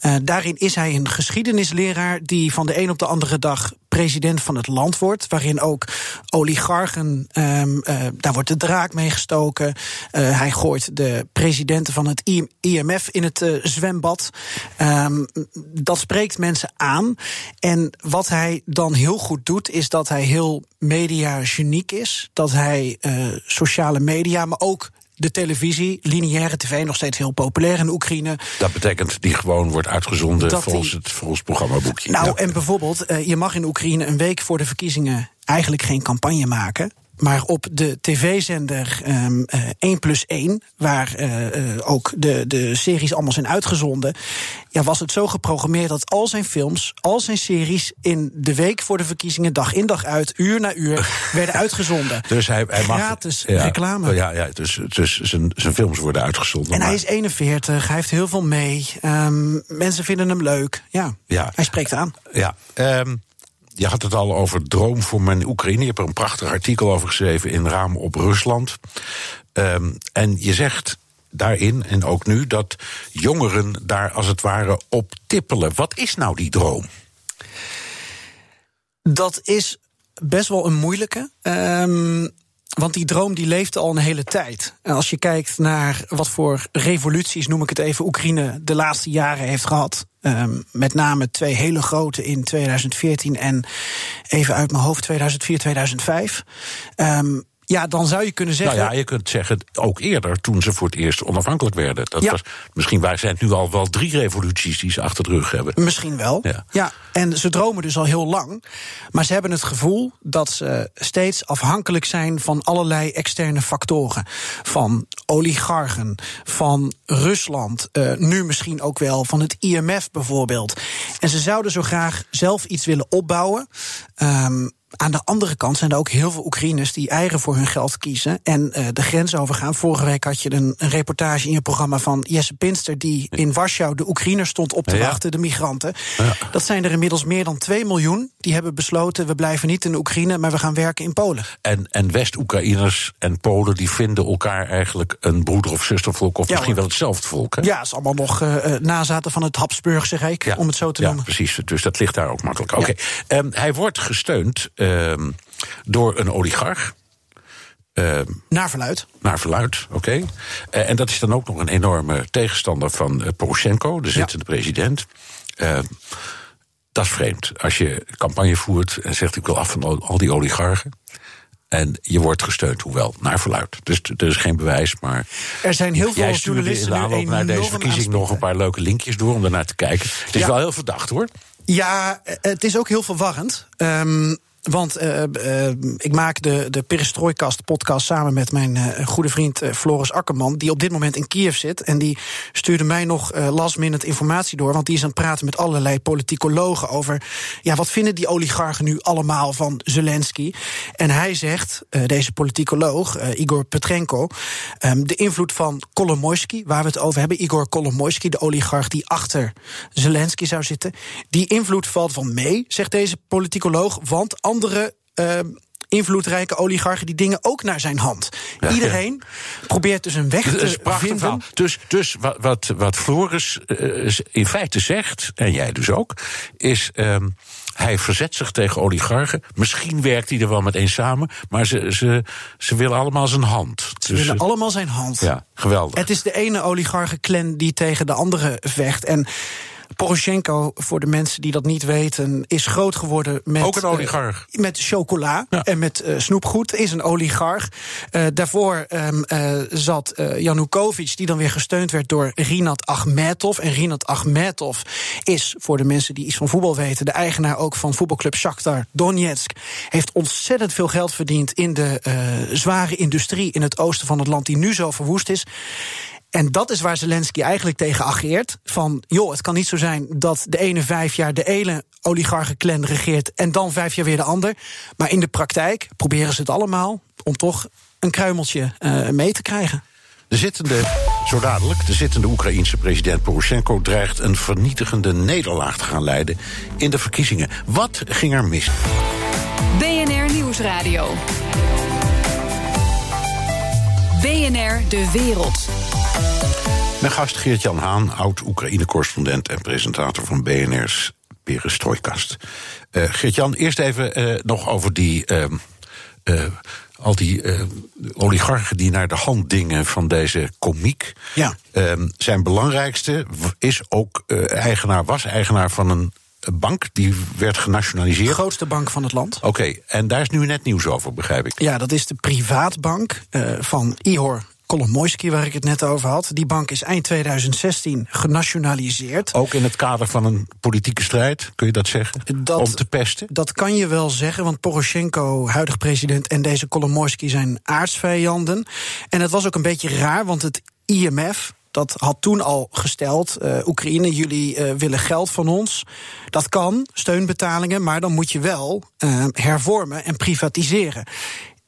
Uh, daarin is hij een geschiedenisleraar die van de een op de andere dag president van het land wordt. Waarin ook oligarchen, um, uh, daar wordt de draak mee gestoken. Uh, hij gooit de presidenten van het IMF in het zwembad. Um, dat spreekt mensen aan. En wat hij dan heel goed doet, is dat hij heel media-geniek is. Dat hij sociale media, maar ook de televisie, lineaire tv, nog steeds heel populair in Oekraïne. Dat betekent die gewoon wordt uitgezonden dat volgens die... het volgens programmaboekje. Nou, ja. en bijvoorbeeld, uh, je mag in Oekraïne een week voor de verkiezingen eigenlijk geen campagne maken. Maar op de tv-zender um, uh, 1 plus 1, waar uh, ook de, de series allemaal zijn uitgezonden, ja, was het zo geprogrammeerd dat al zijn films, al zijn series in de week voor de verkiezingen, dag in dag uit, uur na uur, (laughs) werden uitgezonden. Dus hij, hij mag. Gratis ja, reclame. Ja, ja dus, dus zijn, zijn films worden uitgezonden. En maar... hij is 41, hij heeft heel veel mee. Um, mensen vinden hem leuk. Ja, ja. hij spreekt aan. Ja. Um, je had het al over droom voor mijn Oekraïne. Je hebt er een prachtig artikel over geschreven in Raam op Rusland. Ehm, en je zegt daarin, en ook nu, dat jongeren daar als het ware op tippelen. Wat is nou die droom? Dat is best wel een moeilijke. Um, want die droom die leeft al een hele tijd. En als je kijkt naar wat voor revoluties, noem ik het even, Oekraïne de laatste jaren heeft gehad. Um, met name twee hele grote in 2014 en even uit mijn hoofd 2004, 2005. Um, ja, dan zou je kunnen zeggen. Nou ja, je kunt zeggen ook eerder, toen ze voor het eerst onafhankelijk werden. Dat was, misschien waar zijn het nu al wel drie revoluties die ze achter de rug hebben. Misschien wel. Ja. ja. En ze dromen dus al heel lang. Maar ze hebben het gevoel dat ze steeds afhankelijk zijn van allerlei externe factoren. Van oligarchen, van Rusland, uh, nu misschien ook wel van het IMF bijvoorbeeld. En ze zouden zo graag zelf iets willen opbouwen. Um, aan de andere kant zijn er ook heel veel Oekraïners die eigen voor hun geld kiezen en uh, de grens overgaan. Vorige week had je een, een, reportage in je programma van Jesse Pinster, die in Warschau de Oekraïners stond op te wachten, de migranten. Ja. Dat zijn er inmiddels meer dan 2 miljoen. Die hebben besloten: we blijven niet in de Oekraïne, maar we gaan werken in Polen. En, en West-Oekraïners en Polen die vinden elkaar eigenlijk een broeder- of zustervolk, of misschien wel hetzelfde volk. Hè? Ja, het is allemaal nog uh, nazaten van het Habsburgse Rijk, om het zo te ja, noemen. Precies, dus dat ligt daar ook makkelijk. Oké, okay. um, hij wordt gesteund. Uh, door een oligarch. Uh, naar verluid. Naar verluid, oké. Okay. Uh, en dat is dan ook nog een enorme tegenstander van uh, Poroshenko, de zittende ja. president. dat is vreemd. Als je campagne voert en zegt ik wil af van al die oligarchen. En je wordt gesteund, hoewel, naar verluid. Dus er is geen bewijs, maar... Er zijn heel veel stuurde in de aanloop naar deze verkiezing nog een paar leuke linkjes door... om daarnaar te kijken. Het is ja. wel heel verdacht, hoor. Ja, het is ook heel verwarrend. Um, want uh, uh, ik maak de, de Perestrooikast podcast samen met mijn uh, goede vriend Floris Akkerman, die op dit moment in Kiev zit. En die stuurde mij nog last minute informatie door. Want die is aan het praten met allerlei politicologen over. Ja, wat vinden die oligarchen nu allemaal van Zelensky? En hij zegt, deze politicoloog, Igor Petrenko, um, de invloed van Kolomoisky, waar we het over hebben. Igor Kolomoisky, de oligarch die achter Zelensky zou zitten. Die invloed valt van mee, zegt deze politicoloog. Want andere uh, invloedrijke oligarchen die dingen ook naar zijn hand. Ja, Iedereen ja. probeert dus een weg te vinden. Verhaal. Dus, dus wat, wat, wat Floris uh, in feite zegt, en jij dus ook, is. Uh, hij verzet zich tegen oligarchen. Misschien werkt hij er wel met één samen. Maar ze, ze, ze willen allemaal zijn hand. Ze dus willen allemaal zijn hand. Ja, geweldig. Het is de ene oligarchenclan die tegen de andere vecht. En Poroshenko, voor de mensen die dat niet weten, is groot geworden met. Ook een oligarch. Uh, met chocola ja. en met uh, snoepgoed. Is een oligarch. Uh, daarvoor um, zat Janukovic, die dan weer gesteund werd door Rinat Achmetov. En Rinat Achmetov is, voor de mensen die iets van voetbal weten, de eigenaar ook van voetbalclub Shakhtar Donetsk. Heeft ontzettend veel geld verdiend in de zware industrie in het oosten van het land, die nu zo verwoest is. En dat is waar Zelensky eigenlijk tegen ageert. Van, joh, het kan niet zo zijn dat de ene vijf jaar de ene oligarchenclan regeert... en dan vijf jaar weer de ander. Maar in de praktijk proberen ze het allemaal om toch een kruimeltje uh, mee te krijgen. De zittende, zo dadelijk, de zittende Oekraïense president Poroshenko dreigt een vernietigende nederlaag te gaan leiden in de verkiezingen. Wat ging er mis? BNR Nieuwsradio. BNR De Wereld. Mijn gast Geert-Jan Haan, oud-Oekraïne-correspondent en presentator van BNR's Perestrooikast. Uh, Geert-Jan, eerst even uh, nog over die. Uh, al die oligarchen die naar de hand dingen van deze komiek. Ja. Ehm, zijn belangrijkste is ook eigenaar, was eigenaar van een bank die werd genationaliseerd. De grootste bank van het land. Oké, okay, en daar is nu net nieuws over, begrijp ik. Ja, dat is de privaatbank uh, van Ihor Kolomoisky, waar ik het net over had. Die bank is eind 2016 genationaliseerd. Ook in het kader van een politieke strijd, kun je dat zeggen? Dat, om te pesten? Dat kan je wel zeggen, want Poroshenko, huidig president, en deze Kolomoisky zijn aardsvijanden. En het was ook een beetje raar, want het IMF, dat had toen al gesteld: uh, Oekraïne, jullie uh, willen geld van ons. Dat kan, steunbetalingen, maar dan moet je wel uh, hervormen en privatiseren.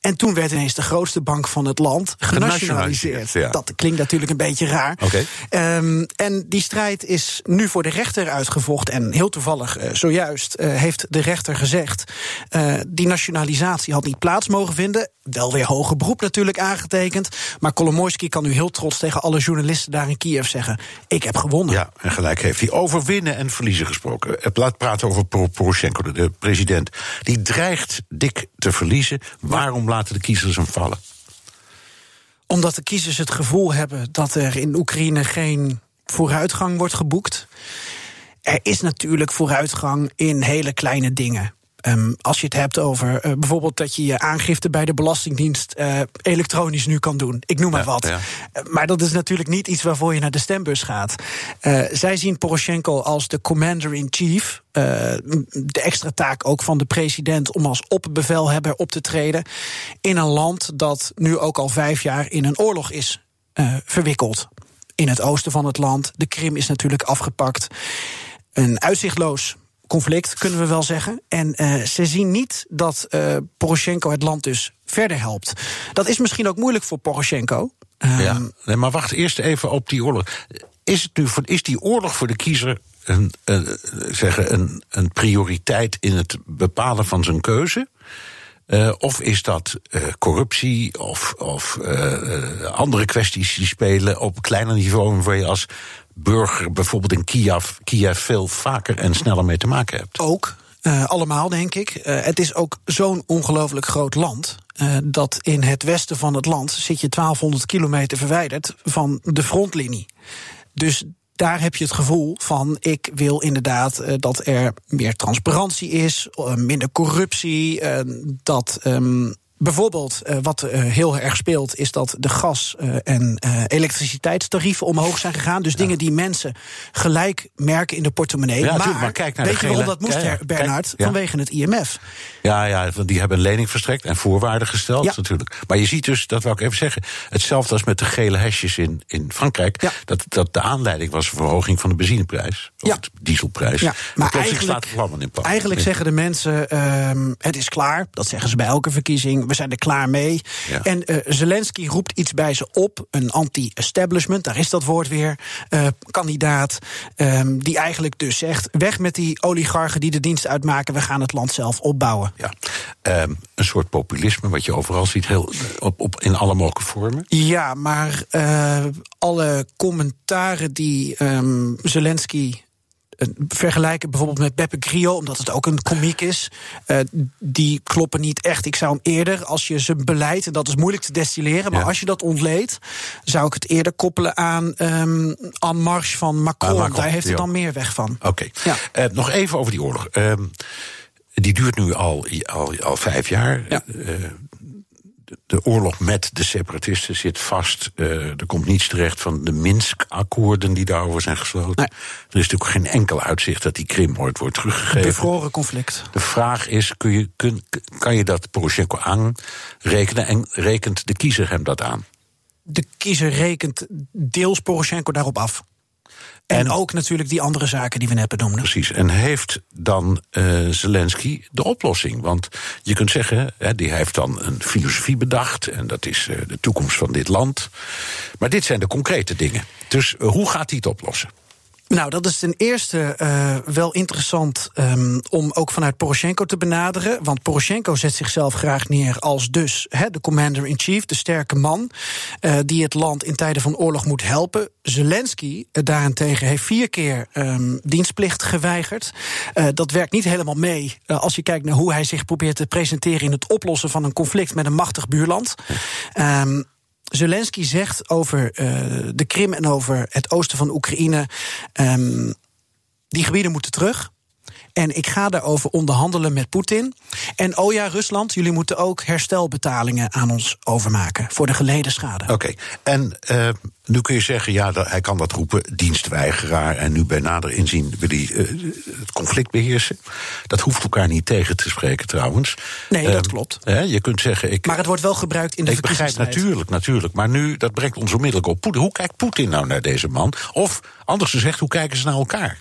En toen werd ineens de grootste bank van het land genationaliseerd. Ja. Dat klinkt natuurlijk een beetje raar. Oké. Ehm, en die strijd is nu voor de rechter uitgevochten. En heel toevallig, uh, zojuist, uh, heeft de rechter gezegd... Uh, die nationalisatie had niet plaats mogen vinden. Wel weer hoger beroep natuurlijk aangetekend. Maar Kolomoisky kan nu heel trots tegen alle journalisten daar in Kiev zeggen... ik heb gewonnen. Ja, en gelijk heeft hij over winnen en verliezen gesproken. Laat praten over Poroshenko, de, de president. Die dreigt dik te verliezen. Waarom laten de kiezers hem vallen? Omdat de kiezers het gevoel hebben dat er in Oekraïne geen vooruitgang wordt geboekt. Er is natuurlijk vooruitgang in hele kleine dingen. Um, als je het hebt over uh, bijvoorbeeld dat je je aangifte bij de Belastingdienst uh, elektronisch nu kan doen. Ik noem maar ja, wat. Ja. Uh, maar dat is natuurlijk niet iets waarvoor je naar de stembus gaat. zij zien Poroshenko als de commander-in-chief. de extra taak ook van de president om als opbevelhebber op te treden. In een land dat nu ook al vijf jaar in een oorlog is verwikkeld. In het oosten van het land. De Krim is natuurlijk afgepakt. Een uitzichtloos conflict, kunnen we wel zeggen. En uh, ze zien niet dat uh, Poroshenko het land dus verder helpt. Dat is misschien ook moeilijk voor Poroshenko. Um, ja, nee, maar wacht eerst even op die oorlog. Is, het nu is die oorlog voor de kiezer een, een, zeggen, een, een prioriteit in het bepalen van zijn keuze? Of is dat corruptie of, of andere kwesties die spelen op kleiner niveau waar je als burger bijvoorbeeld in Kiev, veel vaker en sneller mee te maken hebt? Ook. Uh, allemaal, denk ik. Uh, het is ook zo'n ongelooflijk groot land. Uh, dat in het westen van het land zit je 1200 kilometer verwijderd van de frontlinie. Dus daar heb je het gevoel van: ik wil inderdaad dat er meer transparantie is, minder corruptie, dat. Um, Bijvoorbeeld, uh, wat uh, heel erg speelt, is dat de gas- uh, en elektriciteitstarieven omhoog zijn gegaan. Dus ja. dingen die mensen gelijk merken in de portemonnee. Ja, maar, maar kijk naar weet de je waarom dat moest, ja, Bernard? Vanwege het IMF. Ja, ja, want die hebben een lening verstrekt en voorwaarden gesteld natuurlijk. Maar je ziet dus, dat wil ik even zeggen, hetzelfde als met de gele hesjes in, in Frankrijk. Dat, dat de aanleiding was een verhoging van de benzineprijs. Of de dieselprijs. Ja, maar eigenlijk, slaat het in eigenlijk zeggen de mensen, um, het is klaar. Dat zeggen ze bij elke verkiezing we zijn er klaar mee. Ja. En uh, Zelensky roept iets bij ze op, een anti-establishment, daar is dat woord weer, uh, kandidaat, um, die eigenlijk dus zegt, weg met die oligarchen die de dienst uitmaken, we gaan het land zelf opbouwen. Ja, um, een soort populisme, wat je overal ziet, heel, op, op, in alle mogelijke vormen. Ja, maar uh, alle commentaren die um, Zelensky vergelijken bijvoorbeeld met Beppe Grillo, omdat het ook een komiek is. Uh, die kloppen niet echt. Ik zou hem eerder, als je zijn beleid, en dat is moeilijk te destilleren, maar ja. als je dat ontleedt, zou ik het eerder koppelen aan um, En Marche van Macron. Ah, Macron Daar heeft het dan meer weg van. Oké. Okay. Ja. Uh, nog even over die oorlog. Uh, die duurt nu al, al, al vijf jaar. Ja de oorlog met de separatisten zit vast. Uh, er komt niets terecht van de Minsk-akkoorden die daarover zijn gesloten. Nee. Er is natuurlijk geen enkel uitzicht dat die Krim ooit wordt teruggegeven. Bevroren conflict. De vraag is: kun je, kun, kan je dat Poroshenko aanrekenen en rekent de kiezer hem dat aan? De kiezer rekent deels Poroshenko daarop af. En, en, ook natuurlijk die andere zaken die we net benoemden. Precies. En heeft dan uh, Zelensky de oplossing? Want je kunt zeggen, hè, die heeft dan een filosofie bedacht. En dat is uh, de toekomst van dit land. Maar dit zijn de concrete dingen. Dus uh, hoe gaat hij het oplossen? Nou, dat is ten eerste uh, wel interessant um, om ook vanuit Poroshenko te benaderen. Want Poroshenko zet zichzelf graag neer als dus he, de commander-in-chief, de sterke man. Uh, die het land in tijden van oorlog moet helpen. Zelensky uh, daarentegen heeft vier keer um, dienstplicht geweigerd. dat werkt niet helemaal mee als je kijkt naar hoe hij zich probeert te presenteren in het oplossen van een conflict met een machtig buurland. Um, Zelensky zegt over uh, de Krim en over het oosten van Oekraïne. Um, die gebieden moeten terug. En ik ga daarover onderhandelen met Poetin. En oh ja, Rusland, jullie moeten ook herstelbetalingen aan ons overmaken voor de geleden schade. Oké, okay. en uh, nu kun je zeggen, ja, hij kan dat roepen, dienstweigeraar. En nu bij nader inzien wil hij uh, het conflict beheersen. Dat hoeft elkaar niet tegen te spreken trouwens. Nee, dat uh, klopt. Hè, je kunt zeggen. Ik, maar het wordt wel gebruikt in de Ik begrijp natuurlijk, natuurlijk. Maar nu, dat brengt ons onmiddellijk op. Hoe kijkt Poetin nou naar deze man? Of anders gezegd, hoe kijken ze naar elkaar?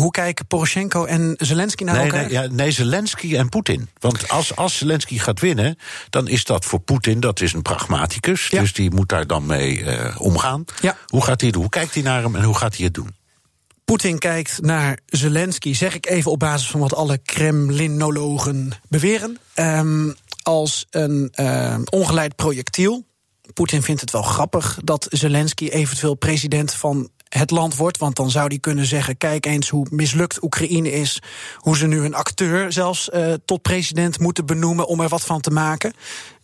Hoe kijken Poroshenko en Zelensky naar Nee, elkaar? nee, ja, nee, Zelensky en Poetin. Want als, als Zelensky gaat winnen, dan is dat voor Poetin, dat is een pragmaticus. Ja. Dus die moet daar dan mee eh, omgaan. Ja. Hoe gaat hij doen? Hoe kijkt hij naar hem en hoe gaat hij het doen? Poetin kijkt naar Zelensky, zeg ik even op basis van wat alle Kremlinologen beweren, ehm, als een ehm, ongeleid projectiel. Poetin vindt het wel grappig dat Zelensky eventueel president van het land wordt. Want dan zou hij kunnen zeggen: kijk eens hoe mislukt Oekraïne is. Hoe ze nu een acteur zelfs eh, tot president moeten benoemen om er wat van te maken.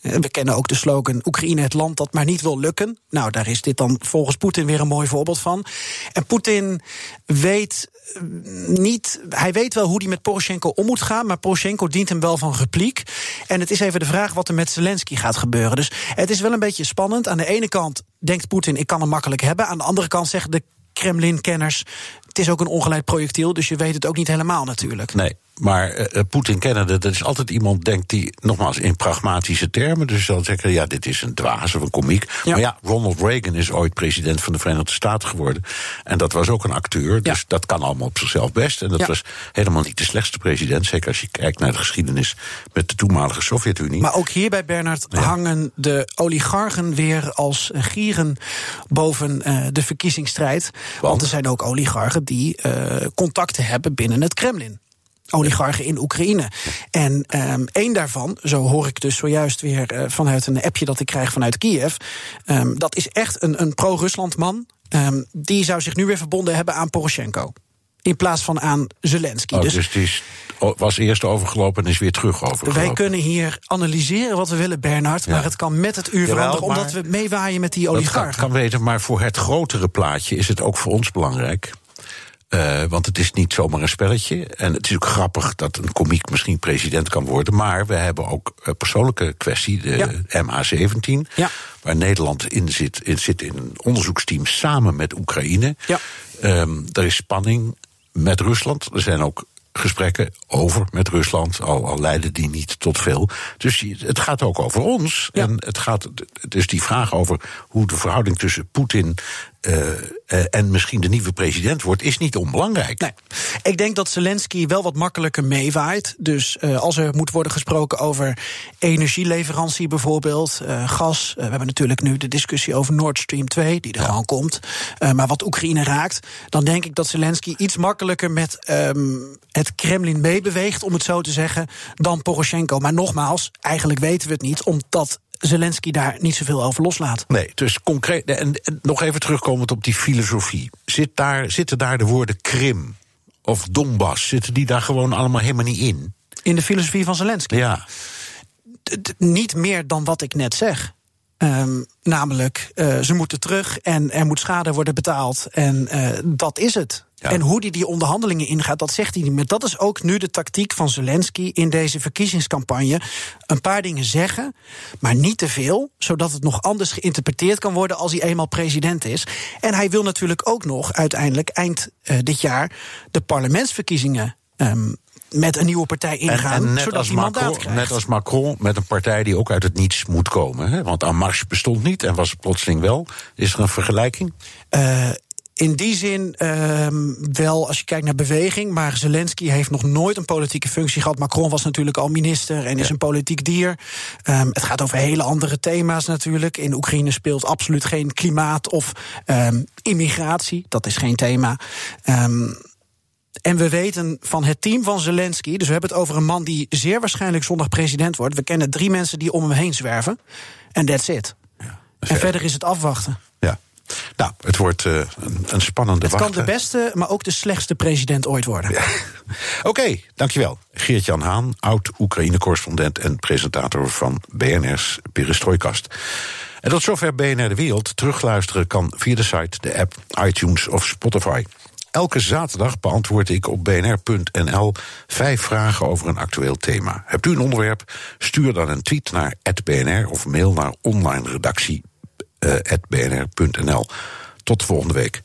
Eh, We kennen ook de slogan: Oekraïne het land dat maar niet wil lukken. Nou, daar is dit dan volgens Poetin weer een mooi voorbeeld van. En Poetin weet eh, niet. Hij weet wel hoe hij met Poroshenko om moet gaan. Maar Poroshenko dient hem wel van repliek. En het is even de vraag wat er met Zelensky gaat gebeuren. Dus het is wel een beetje spannend. Aan de ene kant denkt Poetin: ik kan hem makkelijk hebben. Aan de andere kant zeggen de Kremlin-kenners. Het is ook een ongeleid projectiel, dus je weet het ook niet helemaal natuurlijk. Nee, maar eh, eh, Poetin kennende, dat is altijd iemand, denkt die, nogmaals, in pragmatische termen. Dus zal zeggen, ja, dit is een dwaas of een komiek. Ja. Maar ja, Ronald Reagan is ooit president van de Verenigde Staten geworden. En dat was ook een acteur, dus Ja. dat kan allemaal op zichzelf best. En dat Ja. was helemaal niet de slechtste president. Zeker als je kijkt naar de geschiedenis met de toenmalige Sovjet-Unie. Maar ook hierbij, Bernard, hangen de oligarchen weer als gieren boven eh, de verkiezingsstrijd. Want er zijn ook oligarchen die eh, contacten hebben binnen het Kremlin. Oligarchen in Oekraïne. En ehm één daarvan, zo hoor ik dus zojuist weer eh, vanuit een appje dat ik krijg vanuit Kiev. ehm, dat is echt een, een pro-Rusland man. Ehm, die zou zich nu weer verbonden hebben aan Poroshenko. In plaats van aan Zelensky. Oh, dus dus is, was eerst overgelopen en is weer terug overgelopen. wij kunnen hier analyseren wat we willen, Bernard. Ja. Maar het kan met het uur Jawel, veranderen, omdat we meewaaien met die Dat kan, oligarchen. kan weten, maar voor het grotere plaatje is het ook voor ons belangrijk. Eh, want het is niet zomaar een spelletje. En het is ook grappig dat een komiek misschien president kan worden. Maar we hebben ook een persoonlijke kwestie, de MH17. Ja. Waar Nederland in zit, in zit in een onderzoeksteam samen met Oekraïne. Ja. Ehm, er is spanning met Rusland. Er zijn ook gesprekken over met Rusland, al, al leiden die niet tot veel. Dus het gaat ook over ons. Ja. En het gaat dus die vraag over hoe de verhouding tussen Poetin eh, eh, en misschien de nieuwe president wordt, is niet onbelangrijk. Nee. Ik denk dat Zelensky wel wat makkelijker meewaait. Dus eh, als er moet worden gesproken over energieleverantie bijvoorbeeld, gas. we hebben natuurlijk nu de discussie over Nord Stream 2, die er gewoon komt. Maar wat Oekraïne raakt, dan denk ik dat Zelensky iets makkelijker met ehm, het Kremlin meebeweegt, om het zo te zeggen, dan Poroshenko. Maar nogmaals, eigenlijk weten we het niet, omdat Zelensky daar niet zoveel over loslaat. Nee, dus concreet. En, en nog even terugkomend op die filosofie. Zit daar, zitten daar de woorden Krim of Donbass, zitten die daar gewoon allemaal helemaal niet in? In de filosofie van Zelensky. Ja. d- niet meer dan wat ik net zeg. Ehm, namelijk, eh, ze moeten terug en er moet schade worden betaald. En eh, dat is het. Ja. En hoe hij die onderhandelingen ingaat, dat zegt hij niet meer. Dat is ook nu de tactiek van Zelensky in deze verkiezingscampagne. Een paar dingen zeggen, maar niet te veel. Zodat het nog anders geïnterpreteerd kan worden als hij eenmaal president is. En hij wil natuurlijk ook nog uiteindelijk eind eh, dit jaar de parlementsverkiezingen. ehm, met een nieuwe partij ingaan, en net, zodat als hij mandaat Macron, krijgt. net als Macron met een partij die ook uit het niets moet komen. Hè? Want Marche bestond niet en was het plotseling wel. Is er een vergelijking? Eh, in die zin ehm, wel, als je kijkt naar beweging. Maar Zelensky heeft nog nooit een politieke functie gehad. Macron was natuurlijk al minister en is een politiek dier. Ehm, het gaat over hele andere thema's natuurlijk. In Oekraïne speelt absoluut geen klimaat of ehm, immigratie. Dat is geen thema. En we weten van het team van Zelensky. Dus we hebben het over een man die zeer waarschijnlijk zondag president wordt. We kennen drie mensen die om hem heen zwerven. En that's it. En verder is het afwachten. Nou, het wordt eh, een, een spannende Het kan wachten. de beste, maar ook de slechtste president ooit worden. (laughs) Oké, dankjewel. Geert-Jan Haan, oud-Oekraïne-correspondent en presentator van BNR's Perestrooikast. En tot zover BNR De Wereld. Terugluisteren kan via de site, de app, iTunes of Spotify. Elke zaterdag beantwoord ik op bnr.nl vijf vragen over een actueel thema. Hebt u een onderwerp? Stuur dan een tweet naar @bnr of mail naar onlineredactie@bnr.nl. Tot de volgende week.